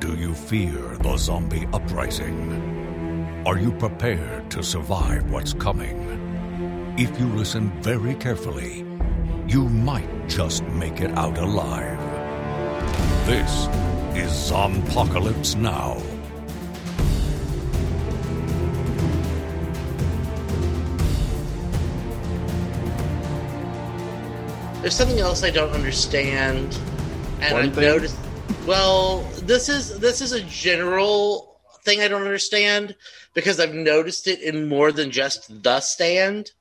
Do you fear the zombie uprising? Are you prepared to survive what's coming? If you listen very carefully, you might just make it out alive. This is Zompocalypse Now. There's something else I don't understand, and One I've thing? noticed. Well, this is this is a general thing I don't understand because I've noticed it in more than just the stand.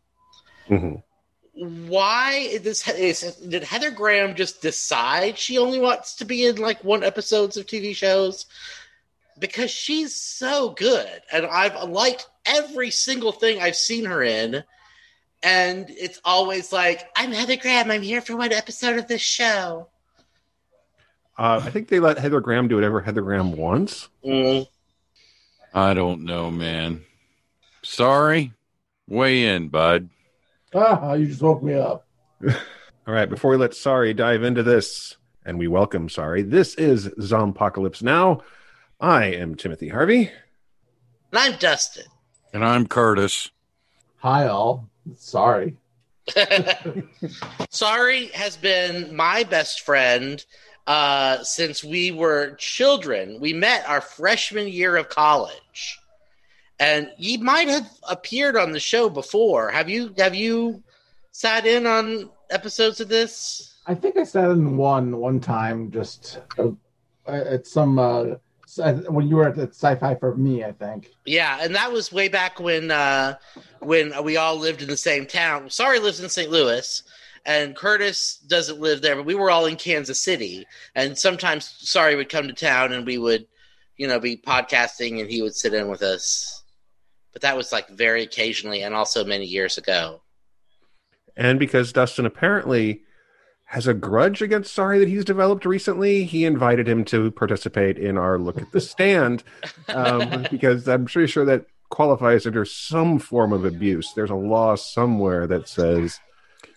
Mhm. Why is this? Is, did Heather Graham just decide she only wants to be in like one episodes of TV shows? Because she's so good, and I've liked every single thing I've seen her in and it's always like, I'm Heather Graham. I'm here for one episode of this show. Uh, I think they let Heather Graham do whatever Heather Graham wants. Mm. I don't know, man. Sorry. Weigh in, bud. Ah, you just woke me up. All right, before we let Sorry dive into this, and we welcome Sorry, this is Zompocalypse Now. I am Timothy Harvey. And I'm Dustin. And I'm Curtis. Hi, all. Sorry. Sorry has been my best friend uh, since we were children. We met our freshman year of college. And he might have appeared on the show before. Have you have you sat in on episodes of this? I think I sat in one one time, just uh, at some uh, when you were at, at Sci-Fi for me. I think. Yeah, and that was way back when uh, when we all lived in the same town. Sorry lives in St. Louis, and Curtis doesn't live there, but we were all in Kansas City. And sometimes Sorry would come to town, and we would, you know, be podcasting, and he would sit in with us. But that was like very occasionally, and also many years ago. And because Dustin apparently has a grudge against Sorry that he's developed recently, he invited him to participate in our look at the stand um, because I'm pretty sure that qualifies under some form of abuse. There's a law somewhere that says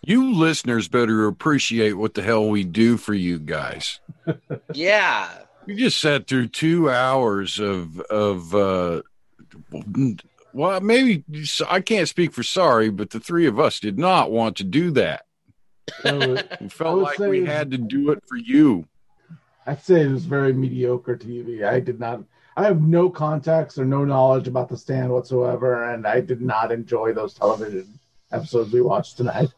You listeners better appreciate what the hell we do for you guys. Yeah, We just sat through two hours of of uh well maybe I can't speak for sorry, but the three of us did not want to do that. So, We felt like say- we had to do it for you. I'd say it was very mediocre TV. I did not. I have no contacts or no knowledge about the stand whatsoever, and I did not enjoy those television episodes we watched tonight.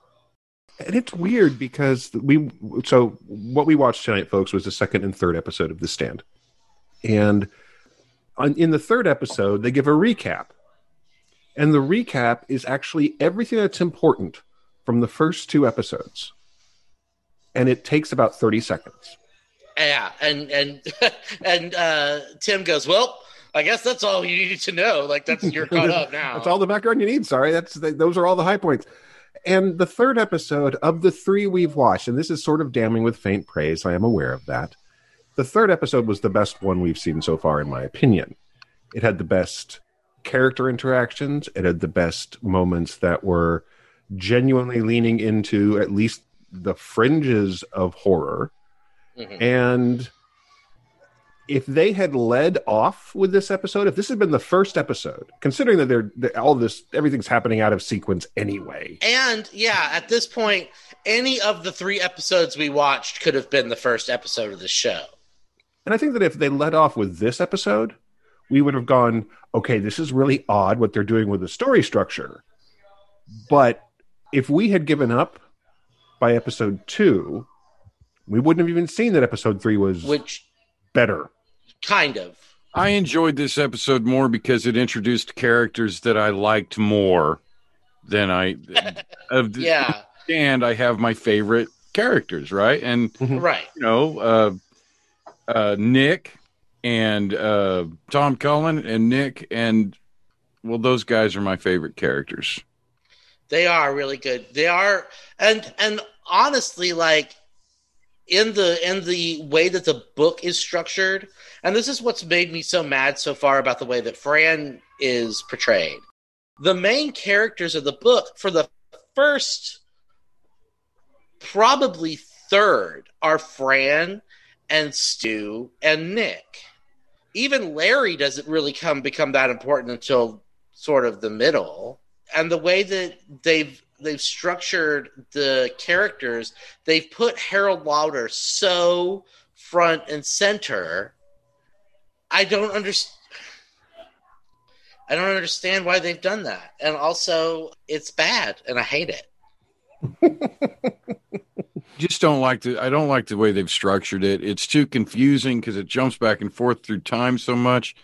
And it's weird because we so what we watched tonight folks was the second and third episode of the stand. And on, in the third episode they give a recap. And the recap is actually everything that's important from the first two episodes. And it takes about 30 seconds. Yeah, and and and uh, Tim goes, "Well, I guess that's all you needed to know. Like that's you're caught up now." that's all the background you need. Sorry that's those are all the high points and the third episode of the three we've watched and this is sort of damning with faint praise i am aware of that. The third episode was the best one we've seen so far in my opinion. It had the best character interactions. It had the best moments that were genuinely leaning into at least the fringes of horror. Mhm. and if they had led off with this episode, if this had been the first episode, considering that they're, that all this everything's happening out of sequence anyway, And yeah, at this point, any of the three episodes we watched could have been the first episode of the show. and I think that if they led off with this episode, we would have gone, okay, this is really odd what they're doing with the story structure. But if we had given up by episode two, we wouldn't have even seen that episode three was Which better. Kind of. I enjoyed this episode more because it introduced characters that I liked more than I of the Yeah, and I have my favorite characters, right? And right. you know, uh, uh, Nick and uh, Tom Cullen and Nick and well, those guys are my favorite characters. They are really good. They are, and and honestly, like in the in the way that the book is structured, and this is what's made me so mad so far about the way that Fran is portrayed. The main characters of the book for the first, probably third, are Fran and Stu and Nick. even Larry doesn't really come become that important until sort of the middle. And the way that they've they've structured the characters, they've put Harold Lauder so front and center. I don't understand. I don't understand why they've done that. And also, it's bad, and I hate it. Just don't like the. I don't like the way they've structured it. It's too confusing because it jumps back and forth through time so much.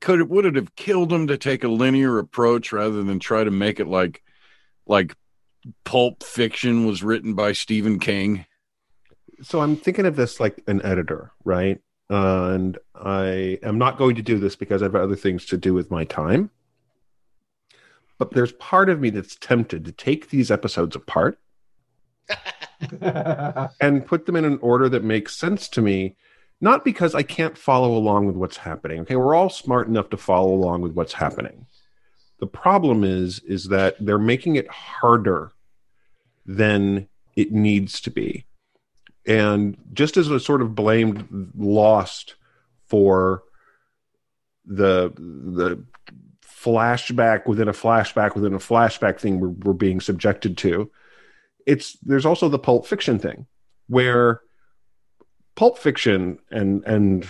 Could it would it have killed them to take a linear approach rather than try to make it like, like, Pulp Fiction was written by Stephen King? So I'm thinking of this like an editor, right? Uh, and I am not going to do this because I have other things to do with my time. But there's part of me that's tempted to take these episodes apart and put them in an order that makes sense to me, not because I can't follow along with what's happening. Okay, we're all smart enough to follow along with what's happening. The problem is is that they're making it harder than it needs to be. And just as was sort of blamed Lost for the the flashback within a flashback within a flashback thing we're, we're being subjected to, it's there's also the pulp fiction thing where pulp fiction and and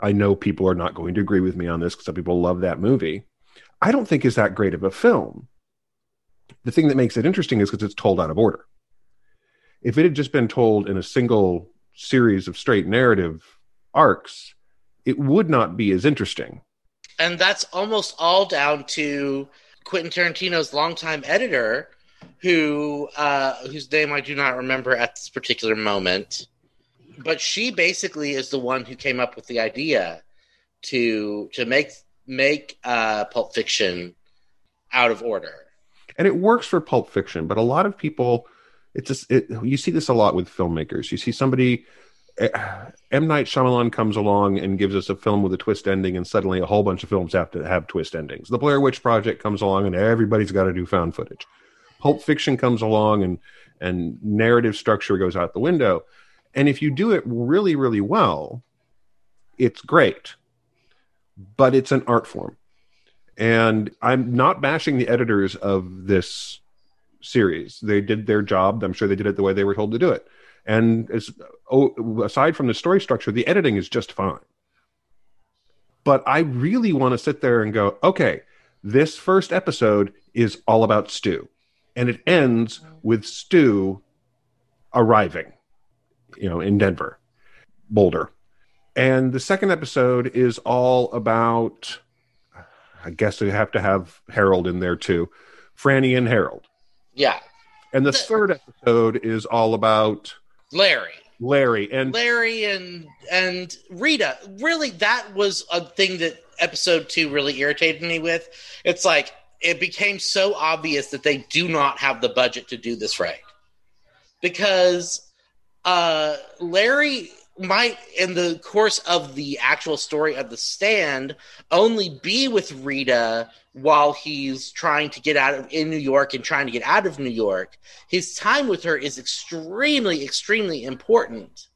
I know people are not going to agree with me on this because some people love that movie. I don't think is that great of a film. The thing that makes it interesting is because it's told out of order if it had just been told in a single series of straight narrative arcs, it would not be as interesting. And that's almost all down to Quentin Tarantino's longtime editor, who uh, whose name I do not remember at this particular moment. But she basically is the one who came up with the idea to to make make uh, Pulp Fiction out of order. And it works for Pulp Fiction, but a lot of people it's just it, you see this a lot with filmmakers. You see somebody eh, M Night Shyamalan comes along and gives us a film with a twist ending, and suddenly a whole bunch of films have to have twist endings. The Blair Witch Project comes along, and everybody's got to do found footage. Pulp Fiction comes along, and and narrative structure goes out the window. And if you do it really, really well, it's great, but it's an art form. And I'm not bashing the editors of this series. They did their job. I'm sure they did it the way they were told to do it. And as oh, aside from the story structure, the editing is just fine. But I really want to sit there and go, okay, this first episode is all about Stu, and it ends with Stu arriving, you know, in Denver, Boulder. And the second episode is all about, I guess we have to have Harold in there too, Franny and Harold. Yeah. And the, the third episode is all about Larry. Larry and Larry and and Rita. Really, that was a thing that episode two really irritated me with. It's like it became so obvious that they do not have the budget to do this right. Because uh Larry might in the course of the actual story of the stand only be with Rita while he's trying to get out of in New York and trying to get out of New York. His time with her is extremely extremely important.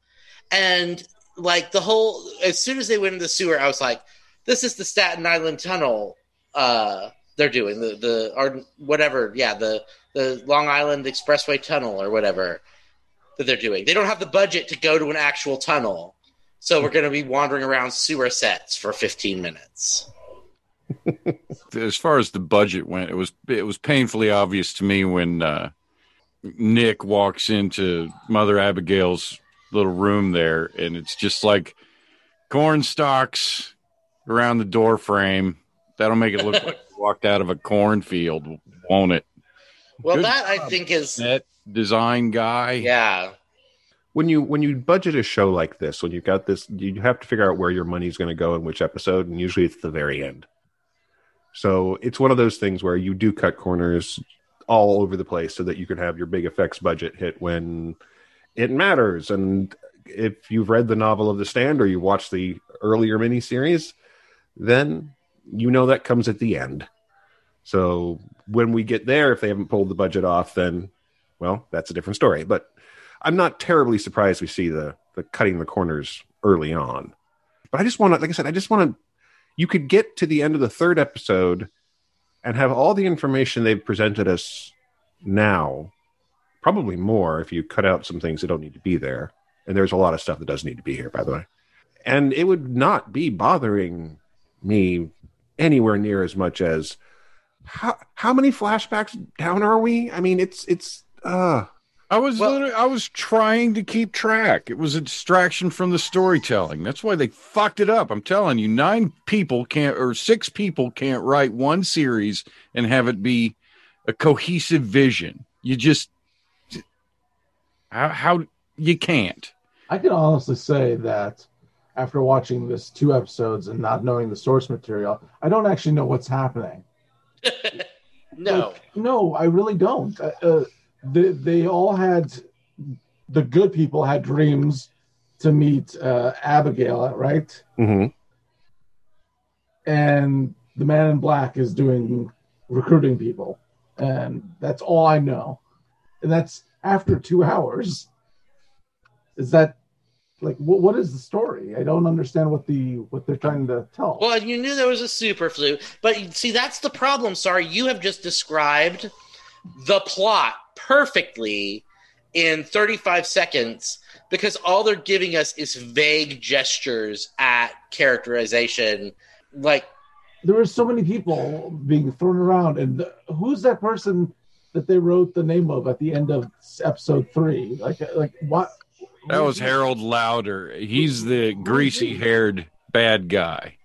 And like the whole as soon as they went in the sewer I was like this is the Staten Island tunnel uh they're doing the the or whatever yeah the the Long Island Expressway tunnel or whatever that they're doing. They don't have the budget to go to an actual tunnel. So we're going to be wandering around sewer sets for 15 minutes. as far as the budget went, it was it was painfully obvious to me when uh, Nick walks into Mother Abigail's little room there, and it's just like corn stalks around the door frame. That'll make it look like you walked out of a cornfield, won't it? Well, Good that job. I think is that design guy. Yeah. When you when you budget a show like this, when you've got this, you have to figure out where your money's going to go in which episode, and usually it's the very end. So it's one of those things where you do cut corners all over the place so that you can have your big effects budget hit when it matters. And if you've read the novel of The Stand or you watched the earlier miniseries, then you know that comes at the end. So when we get there, if they haven't pulled the budget off, then well, that's a different story. But I'm not terribly surprised we see the the cutting the corners early on. But I just want to, like I said, I just want to. You could get to the end of the third episode and have all the information they've presented us now, probably more if you cut out some things that don't need to be there. And there's a lot of stuff that does need to be here, by the way. And it would not be bothering me anywhere near as much as how how many flashbacks down are we? I mean, it's it's uh I was Well- literally, I was trying to keep track. It was a distraction from the storytelling. That's why they fucked it up. I'm telling you, nine people can't or six people can't write one series and have it be a cohesive vision. You just how, how you can't. I can honestly say that after watching this two episodes and not knowing the source material, I don't actually know what's happening. No. Like, no, I really don't. Uh, uh, they, they all had the good people had dreams to meet uh, Abigail, right? mhm. And the man in black is doing recruiting people, and that's all I know. And that's after two hours. Is that like what? What is the story? I don't understand what the what they're trying to tell. Well, you knew there was a super flu, but see, that's the problem. Sorry, you have just described the plot perfectly in 35 seconds because all they're giving us is vague gestures at characterization. Like, there were so many people being thrown around, and the, who's that person that they wrote the name of at the end of episode three? Like, like what? That was Harold Lauder. He's the greasy haired bad guy.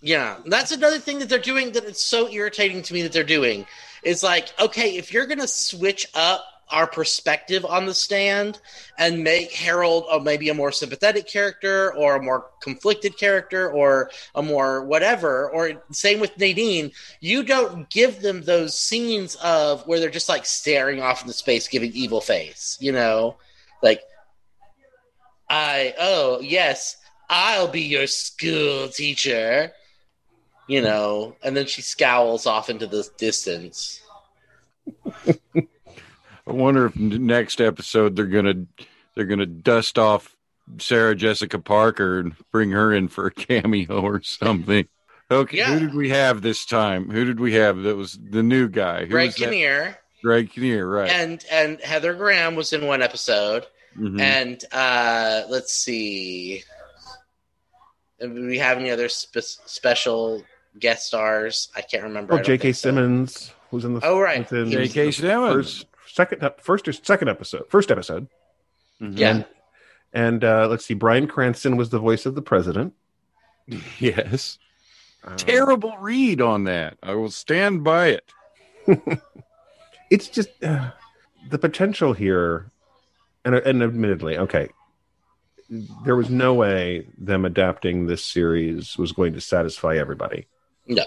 Yeah, that's another thing that they're doing that it's so irritating to me that they're doing. Is like, okay, if you're gonna switch up our perspective on the stand and make Harold maybe a more sympathetic character or a more conflicted character or a more whatever, or same with Nadine, you don't give them those scenes of where they're just like staring off into space, giving evil face, you know, like I oh yes, I'll be your school teacher. You know, and then she scowls off into the distance. I wonder if next episode they're gonna they're gonna dust off Sarah Jessica Parker and bring her in for a cameo or something. Okay, Yeah. who did we have this time? Who did we have? That was the new guy. Who Greg? Kinnear Greg Kinnear, right? and and Heather Graham was in one episode, Mhm. and uh let's see, do we have any other spe- special guest stars? I can't remember. Oh, J.K. think so. Simmons was in the Oh, right. in J.K. Simmons. first second first or second episode first episode Mhm. Yeah. and and uh, let's see Bryan Cranston was the voice of the president Yes. Um, Terrible read on that. I will stand by it. it's just uh, the potential here and and admittedly okay. There was no way them adapting this series was going to satisfy everybody. No.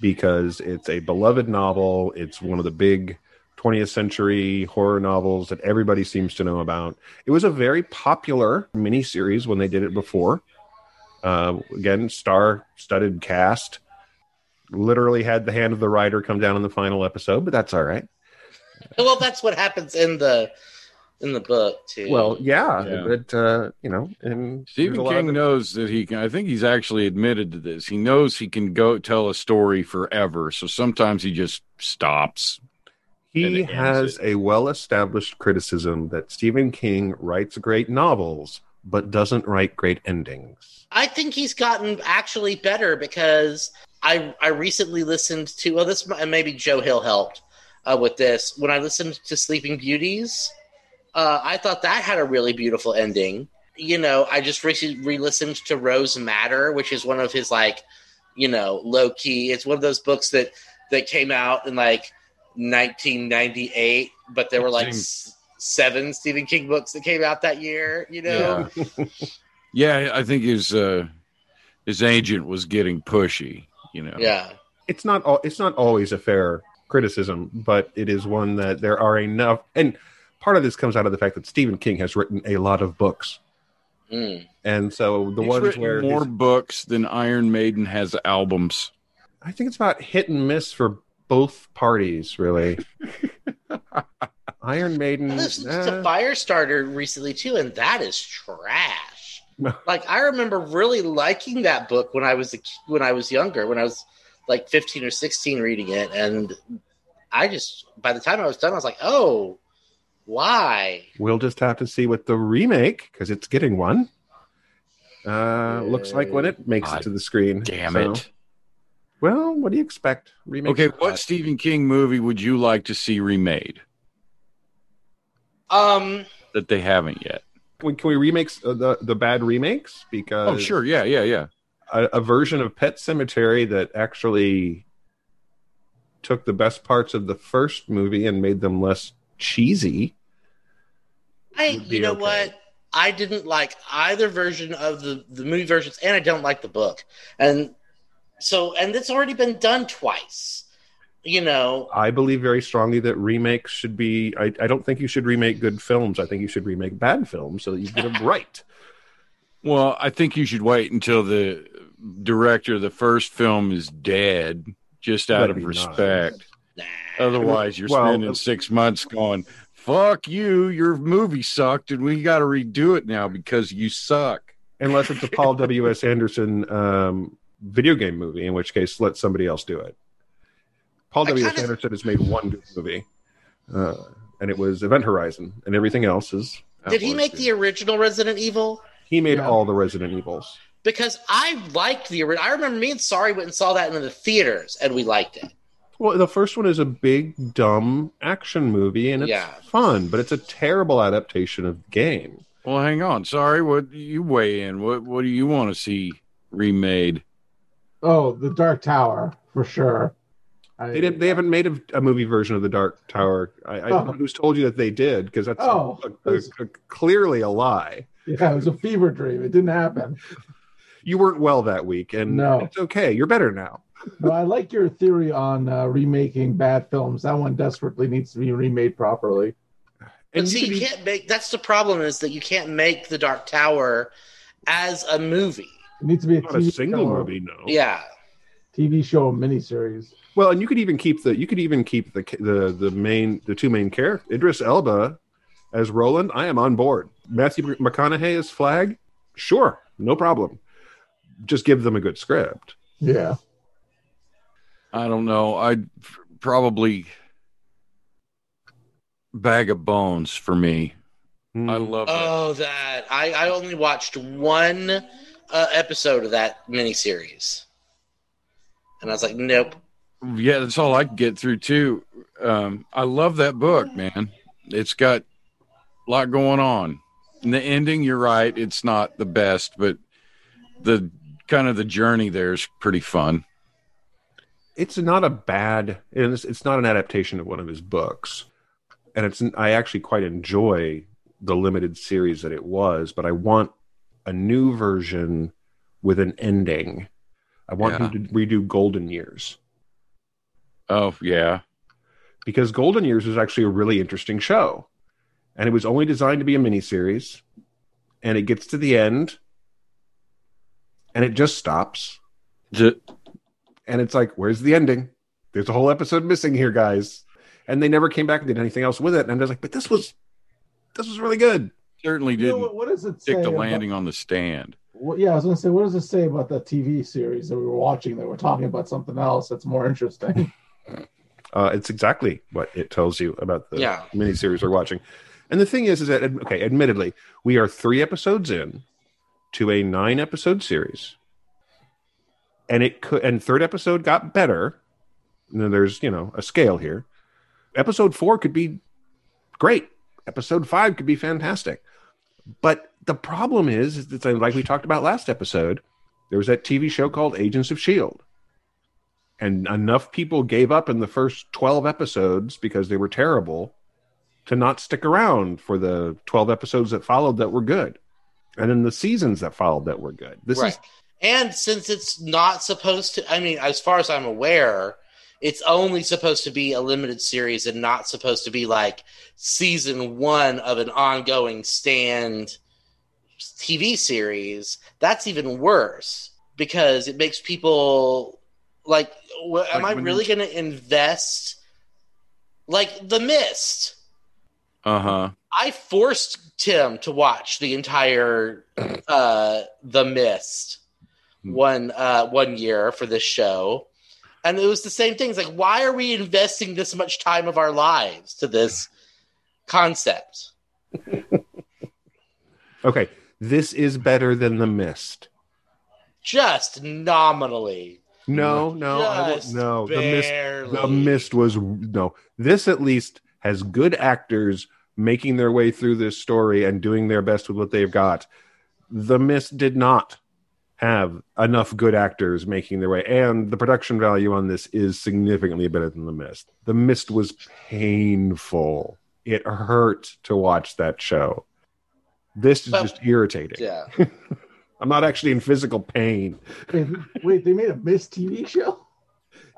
because it's a beloved novel. It's one of the big 20th century horror novels that everybody seems to know about. It was a very popular miniseries when they did it before. Uh, again star studded cast. Literally had the hand of the writer come down in the final episode but that's all right. Well, that's what happens in the in the book too. Well, yeah, Yeah. but uh, you know, and Stephen King of- knows that he can. I think he's actually admitted to this. He knows he can go tell a story forever. So sometimes he just stops. and he it has a well-established criticism that Stephen King writes great novels but doesn't write great endings. I think he's gotten actually better because I I recently listened to well this and maybe Joe Hill helped uh, with this when I listened to Sleeping Beauties. Uh, I thought that had a really beautiful ending. You know, I just re- re-listened to Rose Madder, which is one of his like, you know, low key. It's one of those books that that came out in like 1998, but there were like s- seven Stephen King books that came out that year. You know, Yeah, I think his uh, his agent was getting pushy. You know. yeah. It's not all. It's not always a fair criticism, but it is one that there are enough. And part of this comes out of the fact that Stephen King has written a lot of books, Mm. and so the He's ones where more his- books than Iron Maiden has albums. I think it's about hit and miss for both parties, really. Iron Maiden. I listened eh, to Firestarter recently too, and that is trash. like I remember really liking that book when I was a, when I was younger, when I was like 15 or 16 reading it and I just by the time I was done I was like, "Oh, why?" We'll just have to see what the remake because it's getting one. Uh, looks like when it makes God it to the screen. Damn So- it. Well, what do you expect? Remake. Okay, what Stephen King movie would you like to see remade Um that they haven't yet? Can we, can we remake uh, the the bad remakes? Because Oh, sure. Yeah, yeah, yeah. a, a version of Pet Sematary that actually took the best parts of the first movie and made them less cheesy. I would be you know okay. what? I didn't like either version of the the movie versions and I don't like the book. And so and it's already been done twice. You know, I believe very strongly that remakes should be. I, I don't think you should remake good films. I think you should remake bad films so that you get them right. Well, I think you should wait until the director of the first film is dead, just out That'd of respect. nah. Otherwise, you're Well, spending uh, six months going, "Fuck you! Your movie sucked, and we got to redo it now because you suck." Unless it's a Paul W. S. Anderson um, video game movie, in which case let somebody else do it. Paul W. S. kinda- Anderson has made one good movie, uh, and it was Event Horizon, and everything else is. Did he make the original Resident Evil? He made Yeah. all the Resident Evils. Because I liked the original. I remember me and Sorry went and saw that in the theaters, and we liked it. Well, the first one is a big, dumb action movie, and it's Yeah. fun, but it's a terrible adaptation of the game. Well, hang on. Sorry, what you weigh in? What What do you want to see remade? Oh, the Dark Tower for sure. I, They did. They haven't made a, a movie version of the Dark Tower. I, I don't know Oh. who's told you that they did because that's Oh. a- a- a- clearly a lie. Yeah, it was a fever dream. It didn't happen. You weren't well that week, and No. it's okay. You're better now. No, I like your theory on uh, remaking bad films. That one desperately needs to be remade properly. But And see, could you e- can't make. That's the problem is that you can't make the Dark Tower as a movie. It needs to be a not a single show, movie, no. Yeah, TV show miniseries. Well, and you could even keep the you could even keep the the the main the two main characters. Idris Elba as Roland. I am on board. Matthew McConaughey as Flag. Sure, no problem. Just give them a good script. Yeah. I don't know. I'd probably bag of bones for me. Hmm. I love that. Oh, that I, I only watched one uh, episode of that miniseries, and I was like, nope. Yeah, that's all I could get through too. Um, I love that book, man. It's got a lot going on. And the ending, you're right, it's not the best, but the kind of the journey there is pretty fun. it's not a bad it's, it's not an adaptation of one of his books. And it's i actually quite enjoy the limited series that it was but i want a new version with an ending. I want Yeah. him to redo golden years. Oh yeah, because golden years was actually a really interesting show. And it was only designed to be a miniseries. And it gets to the end and it just stops Ju- and it's like, where's the ending? There's a whole episode missing here, guys. And they never came back and did anything else with it. And I'm just like, but this was this was really good. certainly You didn't what, what does it say? stick the about- landing on the stand. what, yeah, I was going to say, what does it say about the TV series that we were watching that we're talking about something else that's more interesting? Uh, it's exactly what it tells you about the Yeah. miniseries we're watching. And the thing is, is that okay, admittedly, we are three episodes in to a nine episode series, and it could and third episode got better. And then there's you know a scale here. Episode four could be great. Episode five could be fantastic. But the problem is, is it's like we talked about last episode. There was that TV show called Agents of Shield, and enough people gave up in the first twelve episodes because they were terrible to not stick around for the 12 episodes that followed that were good and then the seasons that followed that were good this right. is And since it's not supposed to, I mean, as far as I'm aware, it's only supposed to be a limited series and not supposed to be like season one of an ongoing stand TV series. That's even worse because it makes people like, wh- am I really going to invest? Like The Mist. Uh huh. I forced Tim to watch the entire uh The Mist Hmm. one uh one year for this show. And it was the same thing. It's like, why are we investing this much time of our lives to this concept? Okay, this is better than the mist. Just nominally. No, no, Just no. The mist, the mist was no. This at least has good actors making their way through this story and doing their best with what they've got. The mist did not have enough good actors making their way, and the production value on this is significantly better than the mist. The mist was painful. It hurt to watch that show. This is But- just irritating. Yeah. I'm not actually in physical pain. Wait, wait, they made a Mist TV show?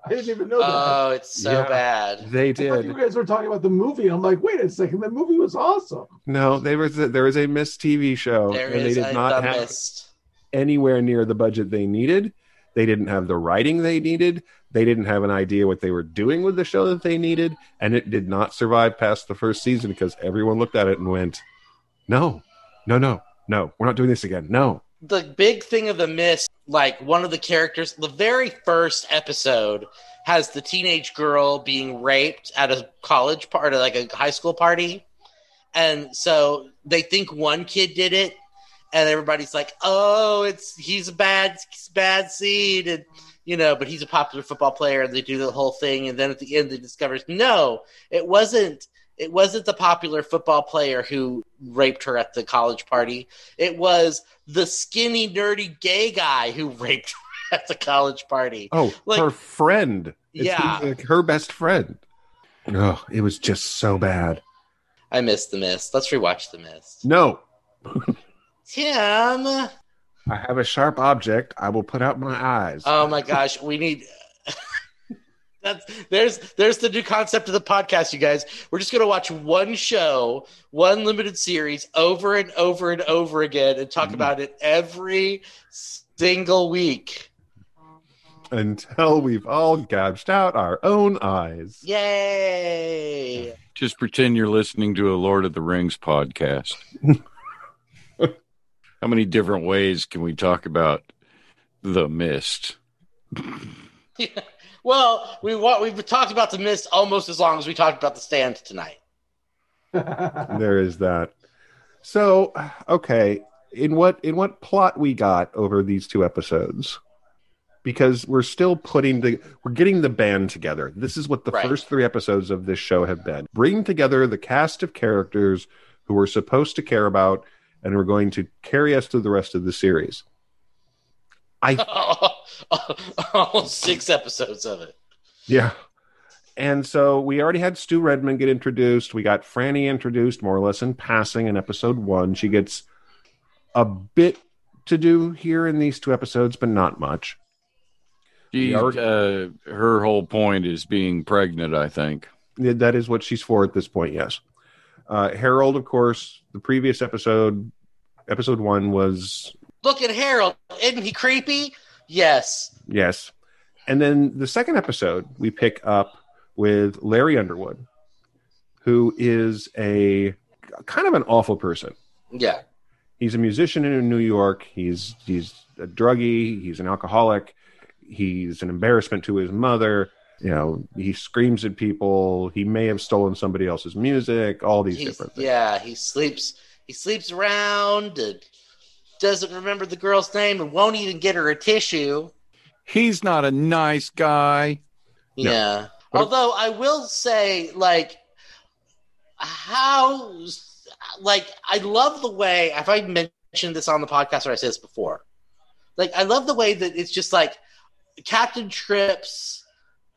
I didn't even know that. Oh, it's so Yeah. bad. They I thought you guys were talking about the movie. I'm like, wait a second, that movie was awesome. No, there was a, there was a Mist TV show, There and they did a not The have Mist. anywhere near the budget they needed. They didn't have the writing they needed. They didn't have an idea what they were doing with the show that they needed, and it did not survive past the first season because everyone looked at it and went, "No, no, no, no, we're not doing this again. No." The big thing of the mist like one of the characters the very first episode has the teenage girl being raped at a college party like a high school party. And so they think one kid did it and everybody's like oh it's he's a bad bad seed and you know but he's a popular football player and they do the whole thing and then at the end they discover no it wasn't it wasn't the popular football player who raped her at the college party it was the skinny, nerdy gay guy who raped her at the college party. Oh, Like- her friend. It's Yeah. like her best friend. Oh, it was just so bad. I missed the mist. Let's rewatch the mist. No, Tim. I have a sharp object. I will put out my eyes. Oh my gosh, we need. That's there's there's the new concept of the podcast, you guys. We're just gonna watch one show, one limited series, over and over and over again, and talk Mhm. about it every single week. Until we've all gouged out our own eyes. Yay! Just pretend you're listening to a Lord of the Rings podcast. How many different ways can we talk about the mist? Well, we wa- we've talked about the mist almost as long as we talked about the stand tonight. there is that. So, okay, in what in what plot we got over these two episodes? Because we're still putting the we're getting the band together. This is what the Right. first three episodes of this show have been. Bring together the cast of characters who we're supposed to care about and we are going to carry us through the rest of the series. I Almost six episodes of it. Yeah. And so we already had Stu Redman get introduced. We got Franny introduced more or less in passing in episode one. She gets a bit to do here in these two episodes, but not much. She, Yeah. uh, her whole point is being pregnant, I think. That is what she's for at this point, yes. Uh, Harold, of course, the previous episode, episode one was Look at Harold. Isn't he creepy? Yes. yes. And then the second episode, we pick up with Larry Underwood, who is a kind of an awful person. Yeah. he's a musician in New York. He's he's a druggie. He's an alcoholic. He's an embarrassment to his mother. You know, he screams at people. He may have stolen somebody else's music. All these He's, different things. yeah, he sleeps he sleeps around and doesn't remember the girl's name and won't even get her a tissue. He's not a nice guy. Yeah. But- Although I will say, like, how, like, I love the way, have I mentioned this on the podcast or I said this before? Like, I love the way that it's just like Captain Trips,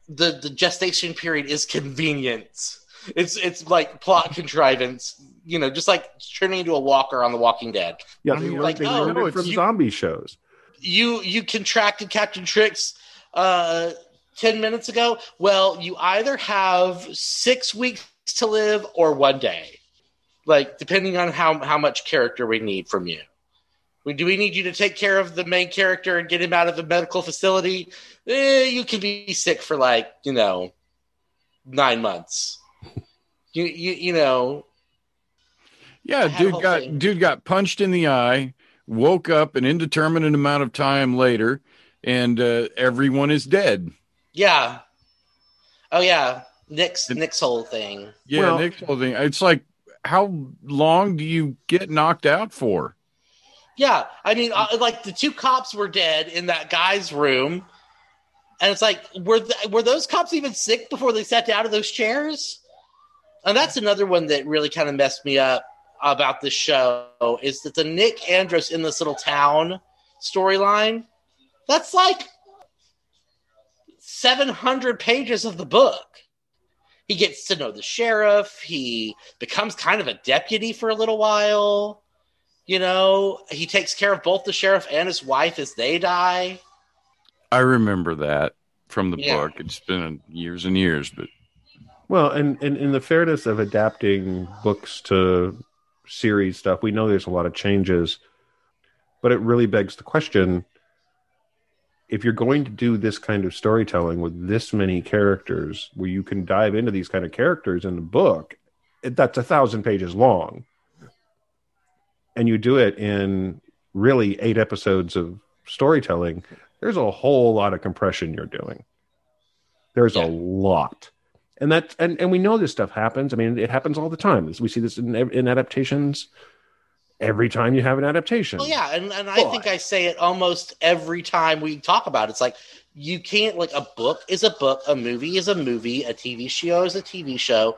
the, the gestation period is convenience. It's it's like plot contrivance, you know, just like turning into a walker on The Walking Dead. Yeah, they learned, like, they oh, learned no, it from it's- zombie shows. you you contracted Captain Trips uh, ten minutes ago. Well, you either have six weeks to live or one day, like depending on how how much character we need from you. We, do we need you to take care of the main character and get him out of the medical facility? Eh, you can be sick for like you know nine months. You you you know Yeah, dude got thing. dude got punched in the eye, woke up an indeterminate amount of time later, and uh, everyone is dead. Yeah. Oh yeah. Nick's And- Nick's whole thing. Yeah, Well- Nick's whole thing. It's like, how long do you get knocked out for? Yeah, I mean, uh, like the two cops were dead in that guy's room, and it's like, were th- were those cops even sick before they sat down in those chairs? And that's another one that really kind of messed me up about this show is that the Nick Andros in this little town storyline. That's like seven hundred pages of the book. He gets to know the sheriff. He becomes kind of a deputy for a little while. You know, he takes care of both the sheriff and his wife as they die. I remember that from the Yeah. book. It's been years and years, but Well, and, and in the fairness of adapting books to series stuff, we know there's a lot of changes, but it really begs the question if you're going to do this kind of storytelling with this many characters, where you can dive into these kind of characters in the book, that's a thousand pages long. And you do it in really eight episodes of storytelling, there's a whole lot of compression you're doing. There's Yeah. a lot and that and, and we know this stuff happens i mean it happens all the time we see this in, in adaptations every time you have an adaptation Well, yeah, and, and I Boy. think I say it almost every time we talk about it. It's like you can't like a book is a book, a movie is a movie, a TV show is a TV show,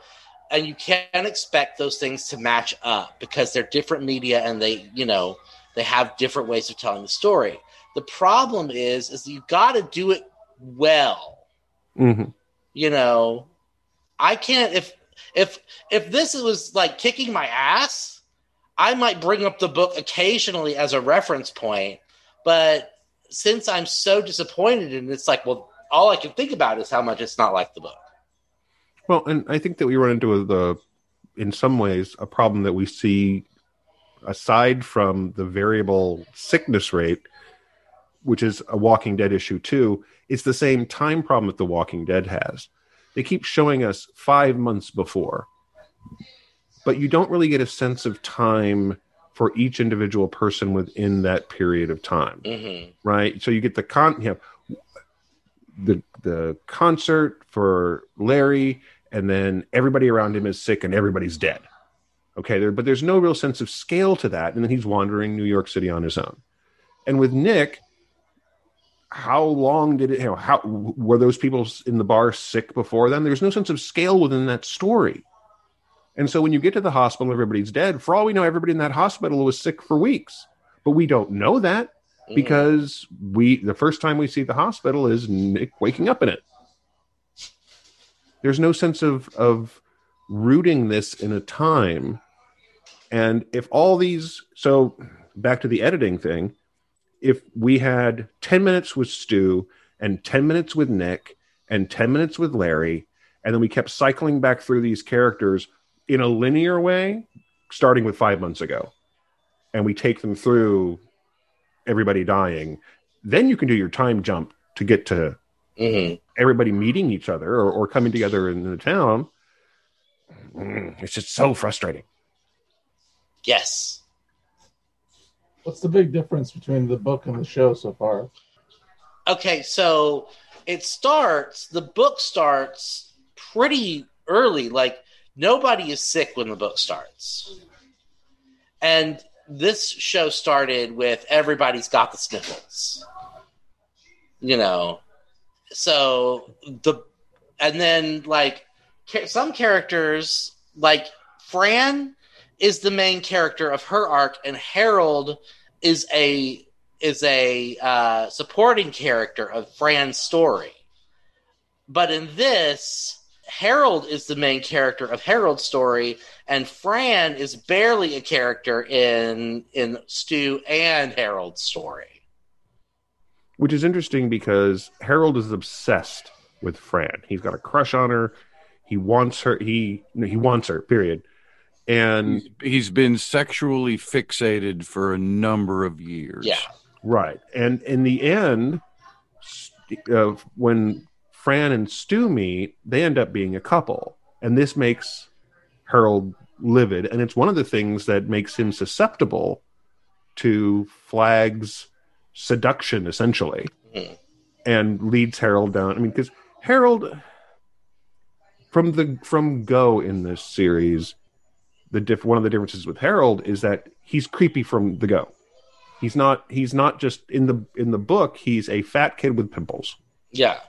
and you can't expect those things to match up because they're different media and they, you know, they have different ways of telling the story. The problem is, is you got to do it well. Mhm. You know, I can't if if if this was like kicking my ass, I might bring up the book occasionally as a reference point, but since I'm so disappointed and it's like, well, all I can think about is how much it's not like the book. well and i think that we run into the in some ways a problem that we see aside from the variable sickness rate which is a walking dead issue too it's the same time problem that the walking dead has they keep showing us five months before. But you don't really get a sense of time for each individual person within that period of time hmm right? So you get the con you know the the concert for larry and then everybody around him is sick and everybody's dead. Okay there, but there's no real sense of scale to that and then he's wandering new york city on his own. And with nick how long did it you know how were those people in the bar sick before then there's no sense of scale within that story and so when you get to the hospital everybody's dead for all we know everybody in that hospital was sick for weeks but we don't know that Mm-hmm. because we the first time we see the hospital is Nick waking up in it. There's no sense of of rooting this in a time. And if all these so back to the editing thing, if we had 10 minutes with Stu and 10 minutes with Nick and 10 minutes with Larry, and then we kept cycling back through these characters in a linear way, starting with five months ago, and we take them through everybody dying, then you can do your time jump to get to Mhm. everybody meeting each other or, or coming together in the town. Mm, It's just so frustrating. Yes. What's the big difference between the book and the show so far? Okay, so it starts, the book starts pretty early. Like, nobody is sick when the book starts. And this show started with everybody's got the sniffles. You know, so the, and then like some characters, like Fran is the main character of her arc, and Harold is a is a uh, supporting character of Fran's story. But in this, Harold is the main character of Harold's story, and Fran is barely a character in in Stu and Harold's story. Which is interesting because Harold is obsessed with Fran. He's got a crush on her. He wants her. He he wants her. Period. And he's, he's been sexually fixated for a number of years. Yeah. Right. And in the end, uh, when Fran and Stu meet, they end up being a couple. And this makes Harold livid, and it's one of the things that makes him susceptible to Flag's seduction, essentially, Mhm. and leads Harold down. I mean, because Harold, from the from Go in this series, the diff one of the differences with Harold is that he's creepy from the Go. He's not. He's not just in the in the book. He's a fat kid with pimples. Yeah.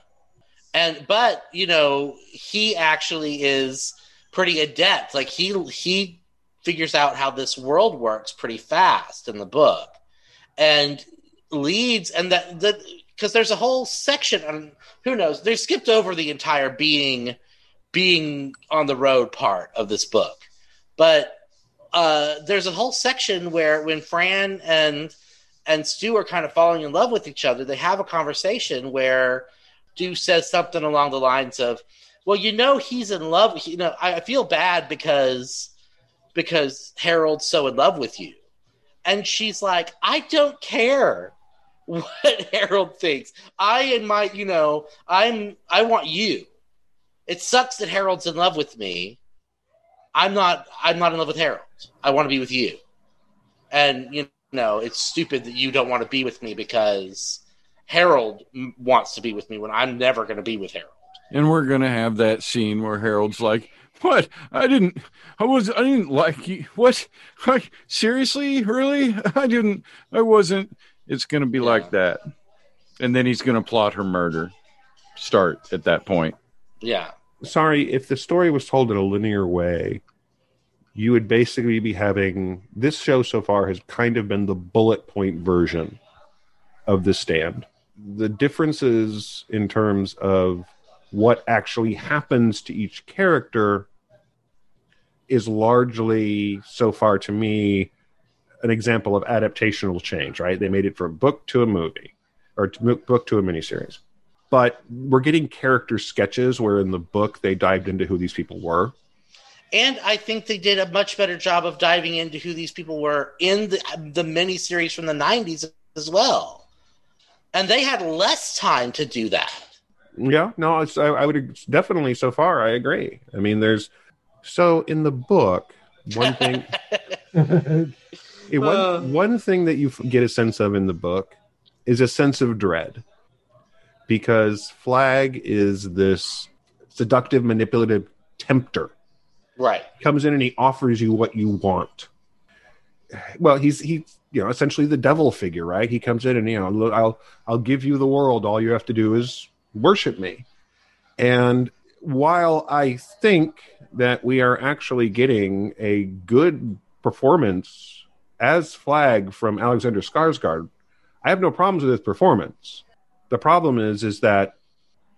And but, you know, he actually is pretty adept. Like he he figures out how this world works pretty fast in the book. And leads and that that because there's a whole section on who knows, they skipped over the entire being being on the road part of this book. But uh there's a whole section where when Fran and and Stu are kind of falling in love with each other, they have a conversation where Stu says something along the lines of, "Well, you know, he's in love. You know, I I feel bad because because Harold's so in love with you," and she's like, "I don't care what Harold thinks. I and my, you know, I'm I want you. It sucks that Harold's in love with me. I'm not. I'm not in love with Harold. I want to be with you." And you know, it's stupid that you don't want to be with me because Harold wants to be with me when I'm never going to be with Harold. And we're gonna have that scene where Harold's like, "What? I didn't. I was. I didn't like you. What? Like seriously? Really? I didn't. I wasn't." It's gonna be like that, and then he's gonna plot her murder. Start at that point. Yeah. Sorry if the story was told in a linear way you would basically be having this show so far has kind of been the bullet point version of the stand. The differences in terms of what actually happens to each character is largely so far to me an example of adaptational change right? They made it from a book to a movie or to, book to a miniseries but we're getting character sketches where in the book they dived into who these people were. And I think they did a much better job of diving into who these people were in the the miniseries from the '90s as well. And they had less time to do that. Yeah, no, it's, I, I would definitely so far I agree. I mean, there's so in the book one thing it- one, Uh. one thing that you get a sense of in the book is a sense of dread because Flagg is this seductive, manipulative tempter. Right. comes in and he offers you what you want. Well, he's he you know essentially the devil figure, right? He comes in and you know "Look, I'll I'll give you the world. All you have to do is worship me. And while I think that we are actually getting a good performance as Flagg from Alexander Skarsgård, I have no problems with his performance. The problem is is that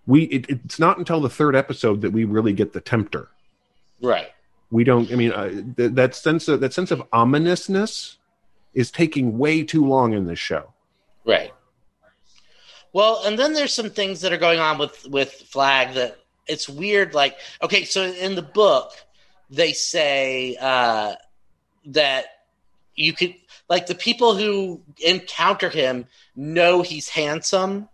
we it, it's not until the third episode that we really get the tempter Right. we don't i mean uh, th- that sense of that sense of ominousness is taking way too long in this show Right. Well, and then there's some things that are going on with with Flagg that it's weird. Like, okay, so in the book, they say uh, that you could like the people who encounter him know he's handsome,